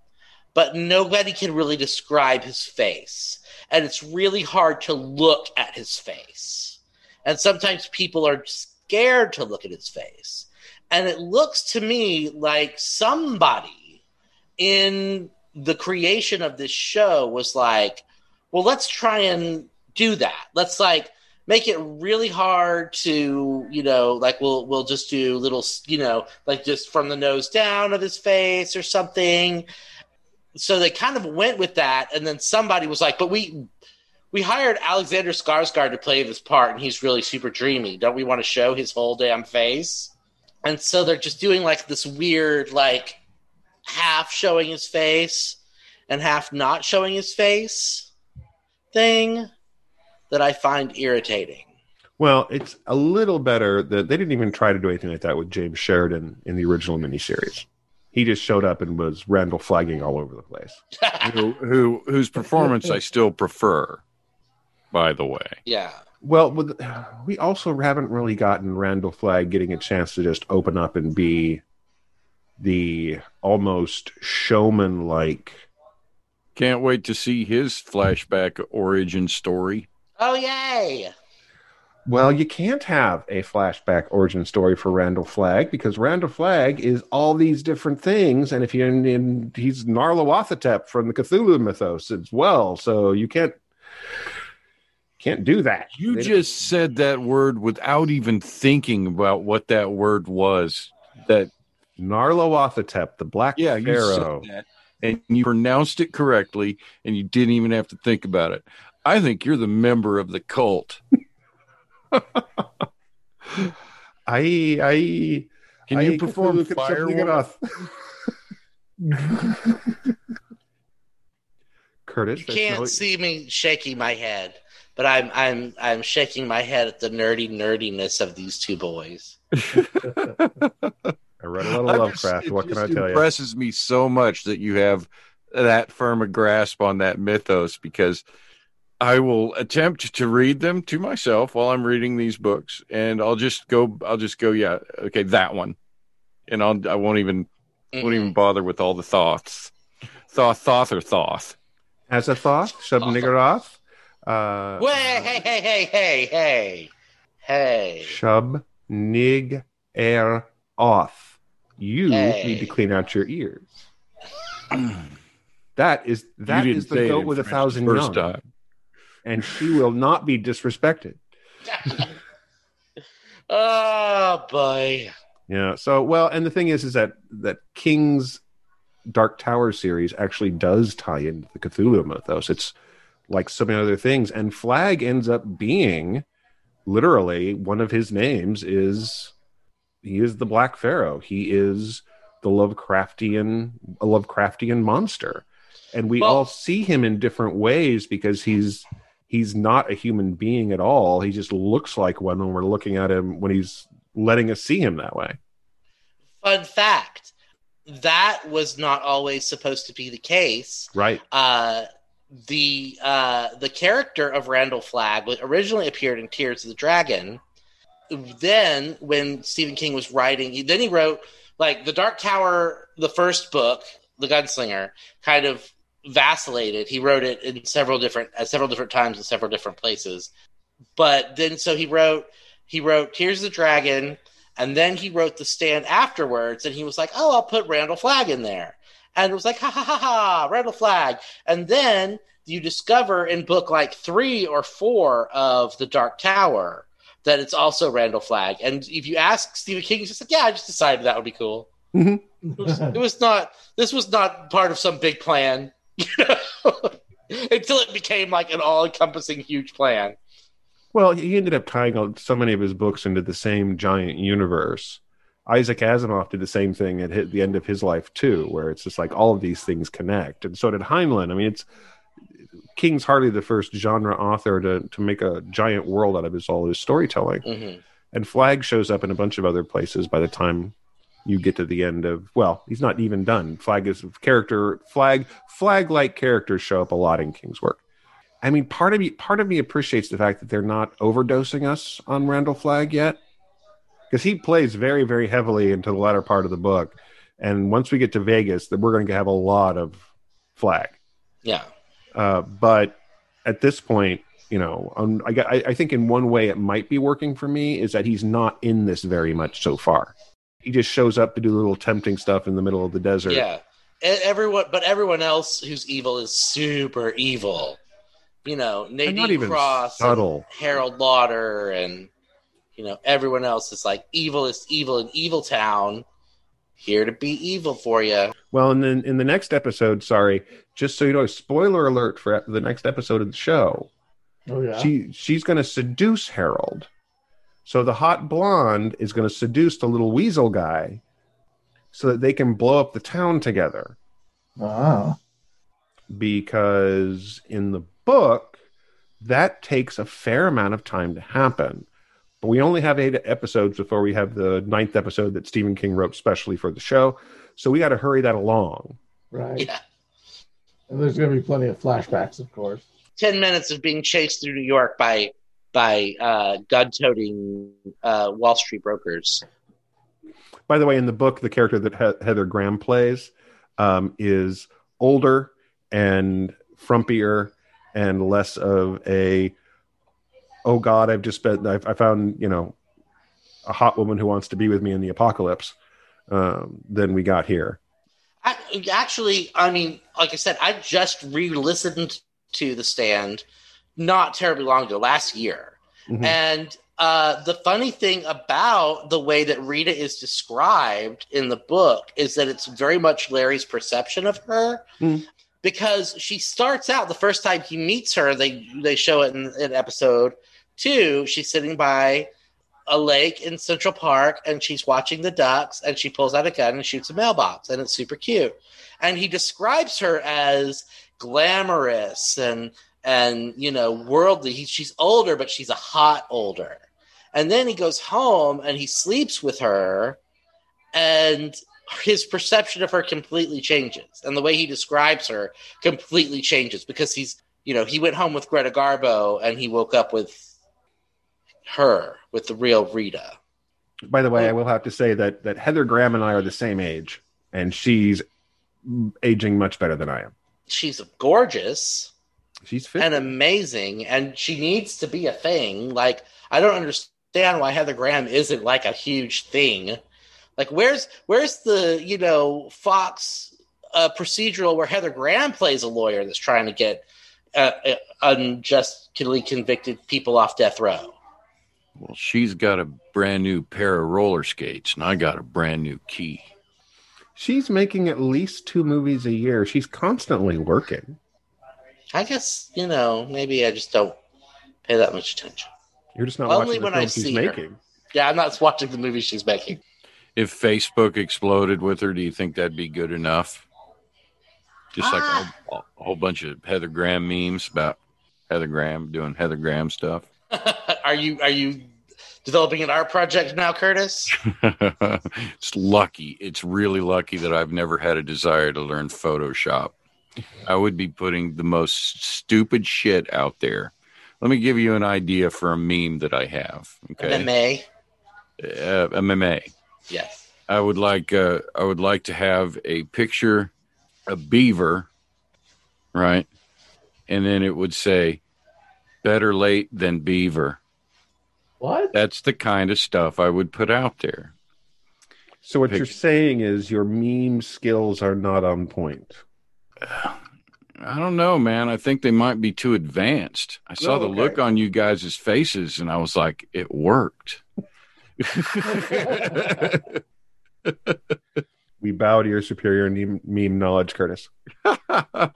but nobody can really describe his face, and it's really hard to look at his face. And sometimes people are scared to look at his face. And it looks to me like somebody in the creation of this show was like well let's try and do that. Let's like make it really hard to you know like we'll we'll just do little you know like just from the nose down of his face or something so they kind of went with that and then somebody was like but we we hired Alexander Skarsgård to play this part, and he's really super dreamy. Don't we want to show his whole damn face? And so they're just doing like this weird, like half showing his face and half not showing his face thing that I find irritating. well it's a little better that they didn't even try to do anything like that with Jamey Sheridan in the original miniseries he just showed up and was randall flagging all over the place who, who whose performance I still prefer, by the way. Yeah. well with, we also haven't really gotten randall flagg getting a chance to just open up and be the almost showman like Can't wait to see his flashback origin story. Oh, yay. Well, you can't have a flashback origin story for Randall Flagg because Randall Flagg is all these different things, and if you and he's Nyarlathotep from the Cthulhu mythos as well, so you can't can't do that. You They don't- just said that word without even thinking about what that word was. That Nyarlathotep, the Black yeah, you Pharaoh. said that, and you pronounced it correctly, and you didn't even have to think about it. I think you're the member of the cult. I I Can I- you perform Cthulhu can fire? something it off. Curtis, You there's can't no- see me shaking my head, but I'm I'm I'm shaking my head at the nerdy nerdiness of these two boys. I read a little I'm just- Lovecraft. What can I tell you? It impresses me so much that you have that firm a grasp on that mythos because I will attempt to read them to myself while I'm reading these books, and I'll just go. I'll just go. Yeah, okay, that one, and I'll. I won't even. Won't even bother with all the thoughts. Thoth, thoth, or thoth. As a thought, Shub Niggurath. Uh, Wait, hey, hey, hey, hey, hey, hey. Shub Nig Er Oth. You Hey. need to clean out your ears. That is that You is didn't the say goat with a French thousand the young, time. And she will not be disrespected. oh boy. Yeah. So well, and the thing is, is that that King's Dark Tower series actually does tie into the Cthulhu mythos. It's like so many other things, and Flagg ends up being literally one of his names is he is the Black Pharaoh. He is the Lovecraftian a Lovecraftian monster, and we Well- all see him in different ways because he's he's not a human being at all. He just looks like one when we're looking at him when he's letting us see him that way. Fun fact: that was not always supposed to be the case. Right. Uh, the uh, the character of Randall Flagg was- originally appeared in Tears of the Dragon. Then, when Stephen King was writing, he, then he wrote like the Dark Tower, the first book, The Gunslinger, kind of vacillated. He wrote it in several different at several different times in several different places. But then, so he wrote he wrote Tears of the Dragon, and then he wrote The Stand afterwards, and he was like, "Oh, I'll put Randall Flagg in there," and it was like, "Ha ha ha ha, Randall Flagg." And then you discover in book like three or four of The Dark Tower that it's also Randall Flagg. And if you ask Stephen King, he's just like, "Yeah, I just decided that would be cool." It was, it was not. This was not part of some big plan, you know? until it became like an all-encompassing huge plan. Well, he ended up tying all- so many of his books into the same giant universe. Isaac Asimov did the same thing at hit the end of his life too, where it's just like all of these things connect, and so did Heinlein. I mean, it's King's hardly the first genre author to to make a giant world out of his all his storytelling. hmm And Flagg shows up in a bunch of other places by the time you get to the end of well, he's not even done. Flagg is a character flag flag like characters show up a lot in King's work. I mean, part of me part of me appreciates the fact that they're not overdosing us on Randall Flagg yet. Because he plays very, very heavily into the latter part of the book. And once we get to Vegas, then we're going to have a lot of flag. Yeah. Uh, but at this point, you know, um, I, I think in one way it might be working for me is that he's not in this very much so far. He just shows up to do little tempting stuff in the middle of the desert. Yeah. Everyone, but everyone else who's evil is super evil. You know, Nadine not even Cross, subtle. Harold Lauder, and you know everyone else is like evil is evil in Evil Town. Here to be evil for you. Well, and then in the next episode, sorry, just so you know, spoiler alert for the next episode of the show. Oh yeah. She she's going to seduce Harold. So the hot blonde is going to seduce the little weasel guy, so that they can blow up the town together. Ah. because in the book that takes a fair amount of time to happen but we only have eight episodes before we have the ninth episode that stephen king wrote specially for the show so we got to hurry that along Right. Yeah. And there's going to be plenty of flashbacks, of course. Ten minutes of being chased through New York by by uh, gun-toting uh, Wall Street brokers. by the way in the book the character that he- heather graham plays um, is older and frumpier and less of a oh God, I've just been, I've, I found, you know, a hot woman who wants to be with me in the apocalypse um, than we got here. I, actually, I mean, like I said, I just re-listened to The Stand not terribly long ago, last year, Mhm. and uh, the funny thing about the way that Rita is described in the book is that it's very much Larry's perception of her. Hmm. Because she starts out the first time he meets her, they they show it in, in episode two. She's sitting by a lake in Central Park and she's watching the ducks and she pulls out a gun and shoots a mailbox and it's super cute. And he describes her as glamorous and and you know worldly. He, she's older, but she's a hot older. And then he goes home and he sleeps with her, and his perception of her completely changes, and the way he describes her completely changes because he's you know he went home with Greta Garbo and he woke up with her with the real Rita. By the way, oh. I will have to say that that Heather Graham and I are the same age, and she's aging much better than I am. She's gorgeous. She's fit. and amazing, and she needs to be a thing. Like I don't understand why Heather Graham isn't like a huge thing. Like where's where's the you know Fox uh, procedural where Heather Graham plays a lawyer that's trying to get uh, uh, unjustly convicted people off death row. Well, she's got a brand new pair of roller skates, and I got a brand new key. She's making at least two movies a year. She's constantly working. I guess you know maybe I just don't pay that much attention. You're just not Only watching the when I films she's see her. making. Yeah, I'm not watching the movie she's making. If Facebook exploded with her, do you think that'd be good enough? Just like Ah. a, a whole bunch of Heather Graham memes about Heather Graham doing Heather Graham stuff. are you are you developing an art project now, Curtis? it's lucky. It's really lucky that I've never had a desire to learn Photoshop. I would be putting the most stupid shit out there. Let me give you an idea for a meme that I have. Okay, MMA. uh, MMA. Yes. I would like uh, I would like to have a picture, a beaver, right, and then it would say, "Better late than beaver." What? That's the kind of stuff I would put out there. So what Pic- you're saying is your meme skills are not on point. I don't know, man. I think they might be too advanced. I saw Oh, the look on you guys' faces, and I was like, "It worked." We bow to your superior meme, meme knowledge, Curtis. All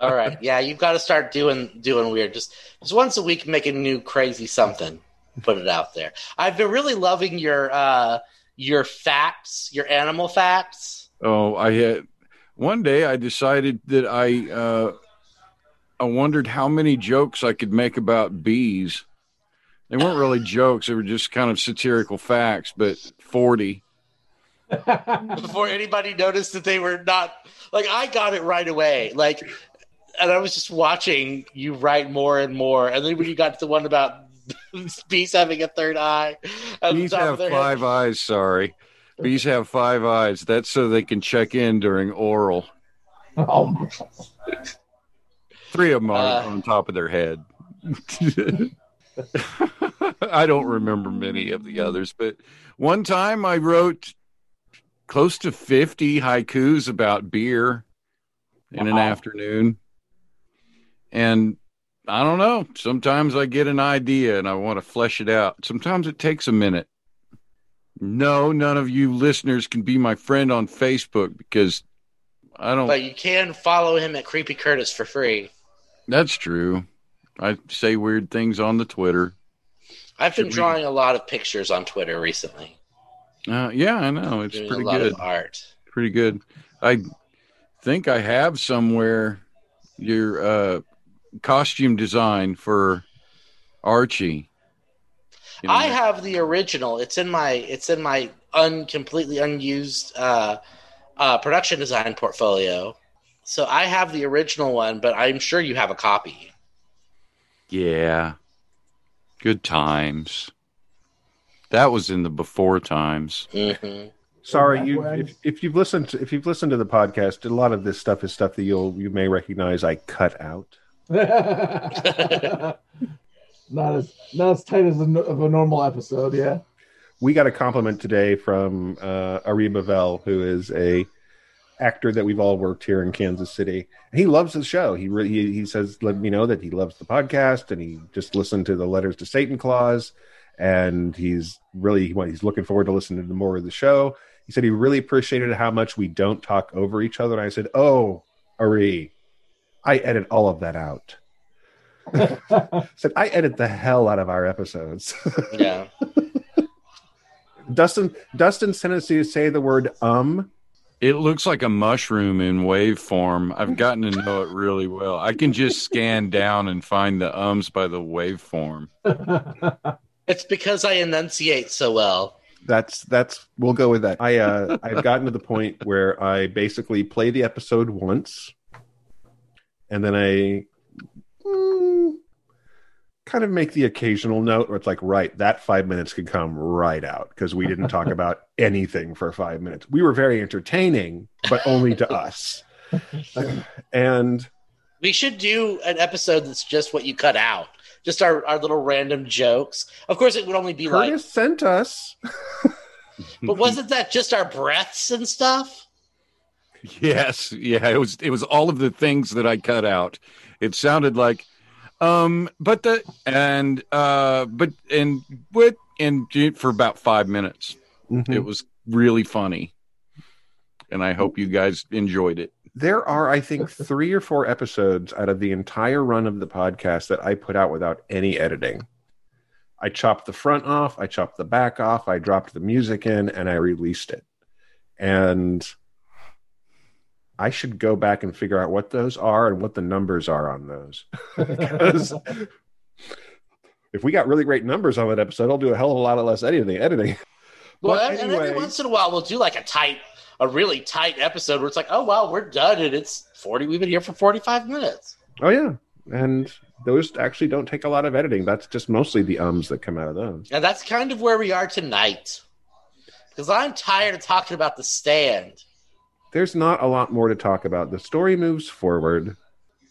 right. Yeah, you've got to start doing doing weird. Just just once a week, make a new crazy something. Put it out there. I've been really loving your uh your facts, your animal facts. Oh, I had one day I decided that I uh, I wondered how many jokes I could make about bees. They weren't really jokes; they were just kind of satirical facts. But forty. before anybody noticed that they were not like I got it right away. Like and I was just watching you write more and more. And then when you got to the one about bees having a third eye, Bees have five head. eyes. Sorry, bees have five eyes. That's so they can check in during oral. Oh, Three of them are Uh. on top of their head. I don't remember many of the others, but one time I wrote close to 50 haikus about beer in an afternoon. And I don't know. Sometimes I get an idea and I want to flesh it out. Sometimes it takes a minute. No, none of you listeners can be my friend on Facebook because I don't. But you can follow him at Creepy Curtis for free. That's true. I say weird things on the Twitter. I've been Should we- drawing a lot of pictures on Twitter recently. Uh, yeah, I know. It's pretty a lot good. of art. Pretty good. I think I have somewhere your uh, costume design for Archie. You know, I have the original. It's in my it's in my un completely unused uh, uh, production design portfolio. So I have the original one, but I'm sure you have a copy. Yeah. Good times. That was in the before times. hmm Sorry, you if, if you've listened to, if you've listened to the podcast, a lot of this stuff is stuff that you'll you may recognize I cut out. not as not as tight as a, of a normal episode. Yeah. we got a compliment today from uh, Ari Bavell, who is a actor that we've all worked here in Kansas City. He loves the show. He really he, he says, "Let me know that he loves the podcast," and he just listened to the Letters to Satan clause, and he's really he's looking forward to listening to more of the show. He said he really appreciated how much we don't talk over each other. And I said, "Oh, Ari, I edit all of that out." Said I edit the hell out of our episodes. Yeah. Dustin Dustin's tendency to say the word um. It looks like a mushroom in wave form. I've gotten to know it really well. I can just scan down and find the ums by the waveform. It's because I enunciate so well. That's that's we'll go with that. I uh I've gotten to the point where I basically play the episode once and then I mm, kind of make the occasional note where it's like, right, that five minutes could come right out because we didn't talk about anything for five minutes. We were very entertaining, but only to us. And We should do an episode that's just what you cut out. Just our, our little random jokes. Of course, it would only be Curtis sent us. but wasn't that just our breaths and stuff? Yes, yeah, it was it was all of the things that I cut out. It sounded like um but the and uh but and what and for about 5 minutes. Mhm. It was really funny. And I hope you guys enjoyed it. there are i think three or four episodes out of the entire run of the podcast that i put out without any editing i chopped the front off i chopped the back off i dropped the music in and i released it and i should go back and figure out what those are and what the numbers are on those because if we got really great numbers on that episode i'll do a hell of a lot of less editing editing Well, But and, and every once in a while, we'll do like a tight, a really tight episode where it's like, oh, wow, we're done. And it's 40. We've been here for 45 minutes. Oh yeah, and those actually don't take a lot of editing. That's just mostly the ums that come out of those. And that's kind of where we are tonight. Because I'm tired of talking about the stand. There's not a lot more to talk about. The story moves forward.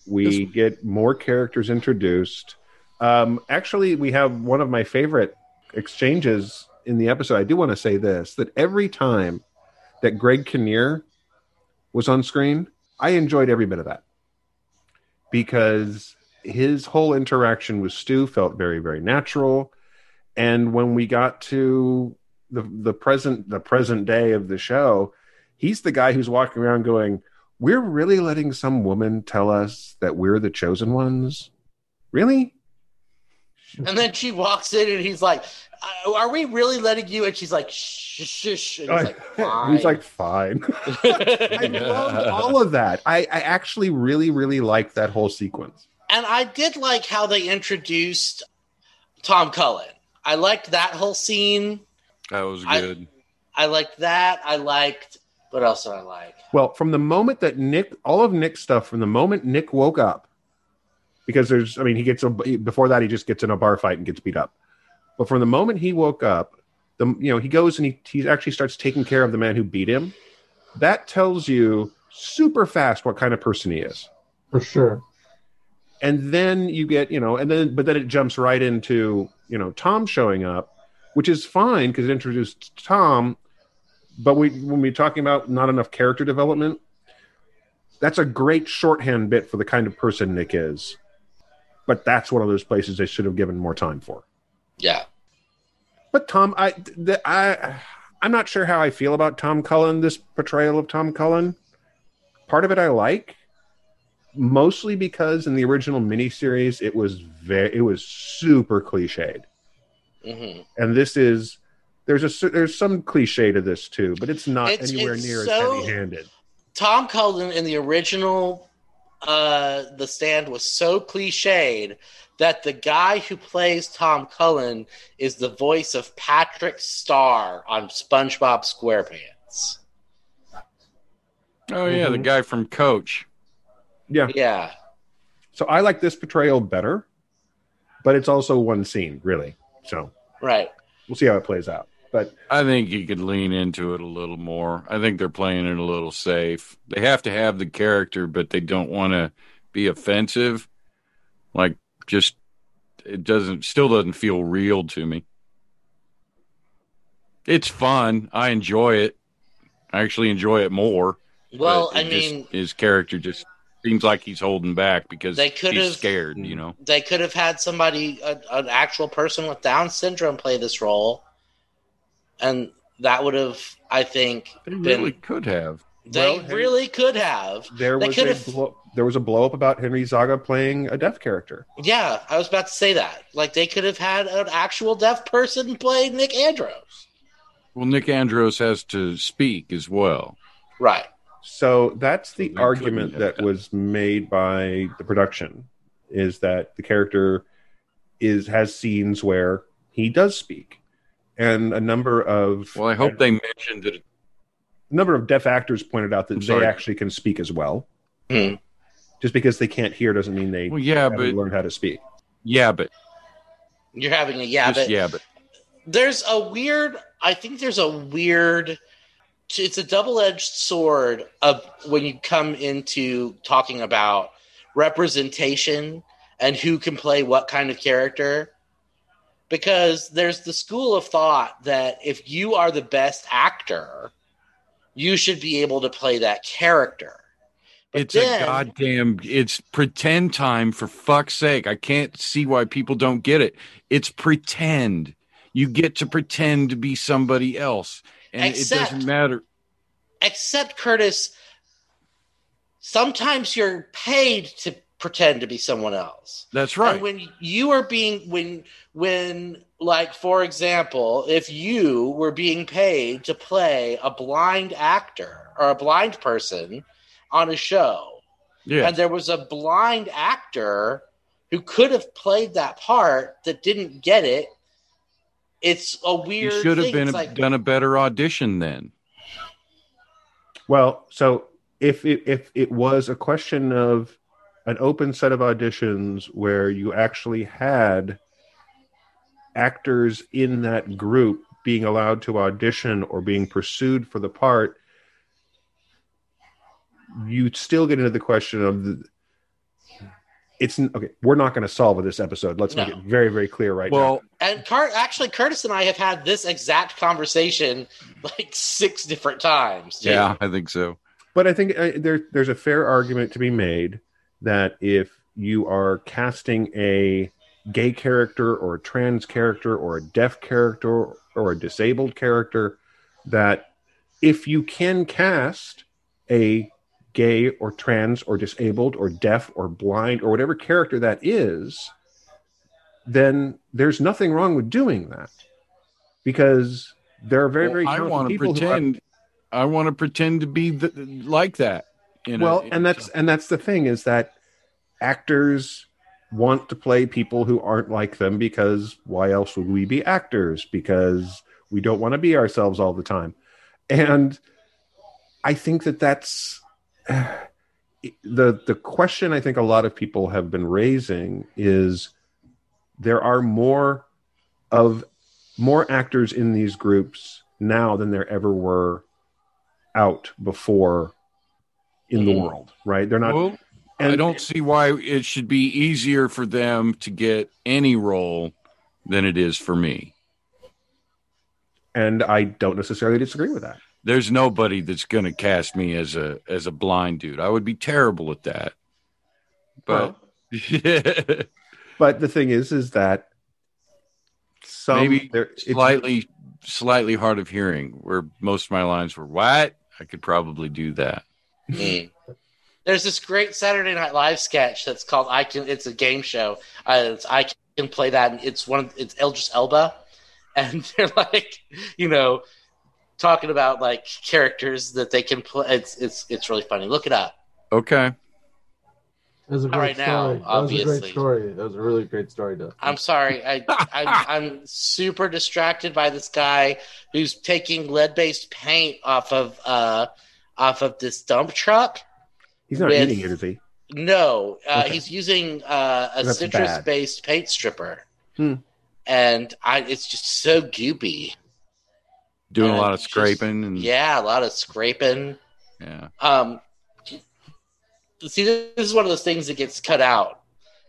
We get more characters introduced. Um, actually, we have one of my favorite exchanges in the episode. I do want to say this: that every time that Greg Kinnear was on screen, I enjoyed every bit of that because his whole interaction with Stu felt very, very natural. And when we got to the the present the present day of the show, he's the guy who's walking around going, "We're really letting some woman tell us that we're the chosen ones." Really? And then she walks in and he's like, "Uh, Are we really letting you? And she's like, Shh, shh, shh. And he's like, Fine. He's like, "Fine." I loved all of that. I, I actually really, really liked that whole sequence. and I did like how they introduced Tom Cullen. I liked that whole scene. That was I- good. I liked that. I liked what else did I like? Well, from the moment that Nick, all of Nick's stuff, from the moment Nick woke up, because there's, I mean, he gets a, before that he just gets in a bar fight and gets beat up, but from the moment he woke up, the you know he goes and he he actually starts taking care of the man who beat him. That tells you super fast what kind of person he is. For sure. and then you get you know and then but then it jumps right into you know tom showing up which is fine because it introduced tom but we when we're talking about not enough character development that's a great shorthand bit for the kind of person nick is but that's one of those places they should have given more time for. Yeah. but tom i the, i i'm not sure how i feel about tom cullen this portrayal of tom cullen. Part of it i like mostly because in the original miniseries it was very it was super cliched. Hmm and this is there's a there's some cliche to this too but it's not It's- anywhere it's near so- as heavy-handed Tom Cullen in the original uh The Stand was so cliched that the guy who plays Tom Cullen is the voice of Patrick Star on SpongeBob SquarePants. Oh yeah, the Mhm. guy from Coach. yeah Yeah. so i like this portrayal better but it's also one scene really so Right. we'll see how it plays out but I think you could lean into it a little more. I think they're playing it a little safe. They have to have the character, but they don't want to be offensive. Like just it doesn't still doesn't feel real to me. It's fun. I enjoy it. I actually enjoy it more. Well, but I it just- mean, his character just seems like he's holding back because They could he's have- scared. You know, they could have had somebody, a, an actual person with Down syndrome, play this role, and that would have, I think, they been. really could have. they Well, Henry- really could have. There They was could a have- blow, there was a blow up about Henry Zaga playing a deaf character. Yeah, I was about to say that. Like they could have had an actual deaf person play Nick Andros. Well, Nick Andros has to speak as well. Right. So that's the They argument that done- was made by the production is that the character is has scenes where he does speak. And a number of Well, I hope they mentioned that. a number of deaf actors pointed out that they actually can speak as well. Hmm. Just because they can't hear doesn't mean they Well, yeah, but learn how to speak. yeah, but You're having a yeah, just but yeah, but there's a weird i think there's a weird it's a double-edged sword of when you come into talking about representation and who can play what kind of character because there's the school of thought that if you are the best actor you should be able to play that character But it's then- a goddamn it's pretend time for fuck's sake. I can't see why people don't get it. It's pretend. You get to pretend to be somebody else. And Except- it doesn't matter. except Curtis, sometimes you're paid to pretend to be someone else. That's right. And when you are being when when like for example, if you were being paid to play a blind actor or a blind person on a show, yeah. and there was a blind actor who could have played that part that didn't get it, it's a weird. You should have thing. been a, like, done a better audition then. Well, so if it, if it was a question of an open set of auditions where you actually had actors in that group being allowed to audition or being pursued for the part, you'd still get into the question of the. It's okay. We're not going to solve this episode. Let's make it very, very clear right now. well, now. And Cur- actually, Curtis and I have had this exact conversation like six different times. too. yeah, I think so. But I think uh, there, there's a fair argument to be made that if you are casting a gay character or a trans character or a deaf character or a disabled character, that if you can cast a gay or trans or disabled or deaf or blind or whatever character that is, then there's nothing wrong with doing that because there are very, Well, very I want to who are- pretend. I want to pretend to be the, like that. A- well in and that's and that's the thing is that actors want to play people who aren't like them because why else would we be actors? Because we don't want to be ourselves all the time. And i think that that's the the question i think a lot of people have been raising is there are more of more actors in these groups now than there ever were out before in the Mhm. world, right? They're not. Well, I don't see why it should be easier for them to get any role than it is for me. and I don't necessarily disagree with that. There's nobody that's going to cast me as a as a blind dude. I would be terrible at that. But yeah. But the thing is, is that some maybe there, slightly slightly hard of hearing, where most of my lines were "What?" I could probably do that. Mm. There's this great Saturday Night Live sketch that's called "I Can." It's a game show. Uh, it's I can play that. And it's one. Of, it's Idris Elba, and they're like, you know, talking about like characters that they can play. It's it's it's really funny. Look it up. Okay, That was a great right now, story. that was a great story. That was a really great story. To I'm sorry. I, I'm, I'm super distracted by this guy who's taking lead-based paint off of uh, off of this dump truck. he's not with- eating it, is he? No, uh, Okay. he's using uh, a That's citrus-based paint stripper, Hmm. and I, it's just so goopy. doing a Uh, lot of just- scraping and Yeah, a lot of scraping. yeah. Um, see, this is one of those things that gets cut out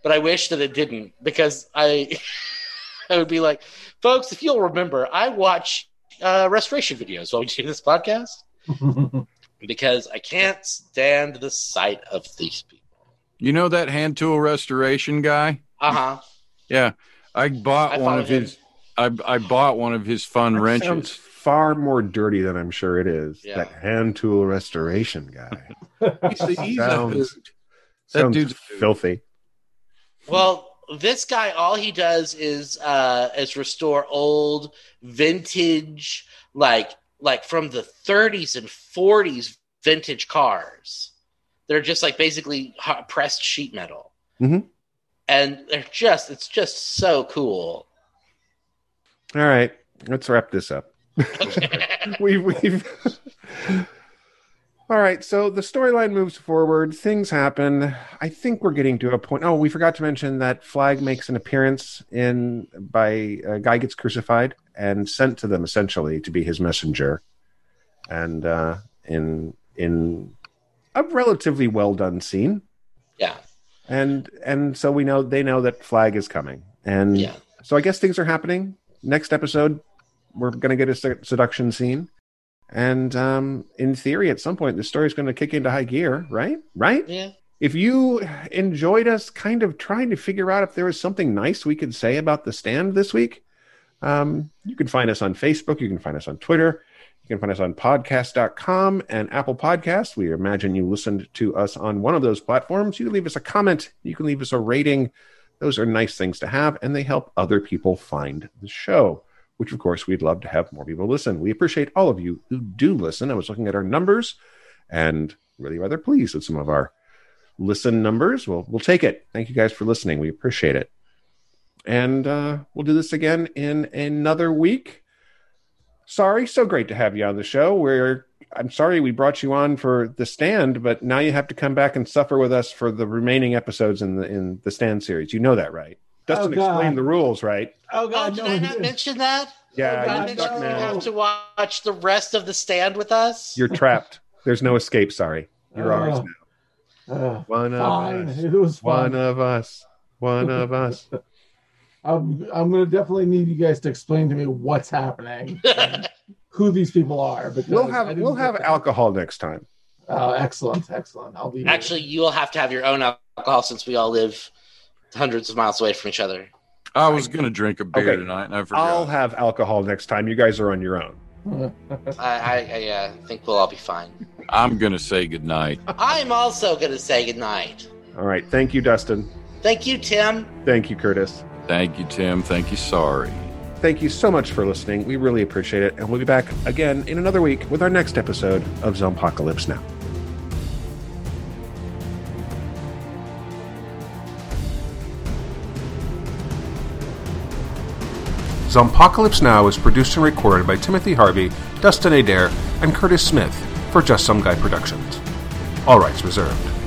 but I wish that it didn't because I I would be like, folks, if you'll remember, I watch uh, restoration videos while we do this podcast because I can't stand the sight of these people. You know that hand tool restoration guy? Uh huh. Yeah, I bought I one of him. his. I I bought one of his fun That wrenches. sounds far more dirty than I'm sure it is. Yeah. That hand tool restoration guy. He's, he's Sounds- hoot. That Sounds dude's filthy. Well, this guy, all he does is uh, is restore old vintage, like like from the 30s and 40s vintage cars. They're just like basically hot pressed sheet metal, Mhm. and they're just it's just so cool. All right, let's wrap this up. we've we've all right so the storyline moves forward things happen i think we're getting to a point oh we forgot to mention that flag makes an appearance in by a guy gets crucified and sent to them essentially to be his messenger and uh in in a relatively well done scene yeah, and and so we know they know that flag is coming and yeah. so I guess things are happening. Next episode, we're going to get a seduction scene. And um, in theory, at some point, the story's going to kick into high gear, right? Right? Yeah. If you enjoyed us kind of trying to figure out if there was something nice we could say about the stand this week, um, you can find us on Facebook. You can find us on Twitter. You can find us on podcast.com and Apple Podcasts. We imagine you listened to us on one of those platforms. You can leave us a comment. You can leave us a rating. Those are nice things to have, and they help other people find the show, which, of course, we'd love to have more people listen. We appreciate all of you who do listen. I was looking at our numbers and really rather pleased with some of our listen numbers. We'll, we'll take it. Thank you guys for listening. We appreciate it. And uh, we'll do this again in another week. Sorry, so great to have you on the show. We're I'm sorry we brought you on for the stand, but now you have to come back and suffer with us for the remaining episodes in the in the stand series. You know that, right? Dustin Oh, God. explained the rules, right? oh Oh, God, did no, I not didn't. mention that? Yeah, Oh, I God, you're you have to watch the rest of the stand with us. You're trapped. There's no escape. Sorry, you're Oh. ours now. Uh, One of fine, us. it was One of us. One of us. I'm, I'm going to definitely need you guys to explain to me what's happening, who these people are. Because We'll have we'll have that. alcohol next time. Oh, excellent, excellent. I'll be Actually, you will have to have your own alcohol since we all live hundreds of miles away from each other. I was gonna drink a beer Okay. tonight, and I forgot. I'll have alcohol next time. You guys are on your own. I, I, I uh, think we'll all be fine. I'm gonna say goodnight. I'm also going to say goodnight. All right. Thank you, Dustin. Thank you, Tim. Thank you, Curtis. Thank you, Tim. Thank you. Sorry. Thank you so much for listening. We really appreciate it. And we'll be back again in another week with our next episode of Zompocalypse Now. Zompocalypse Now is produced and recorded by Timothy Harvey, Dustin Adair, and Curtis Smith for Just Some Guy Productions. All rights reserved.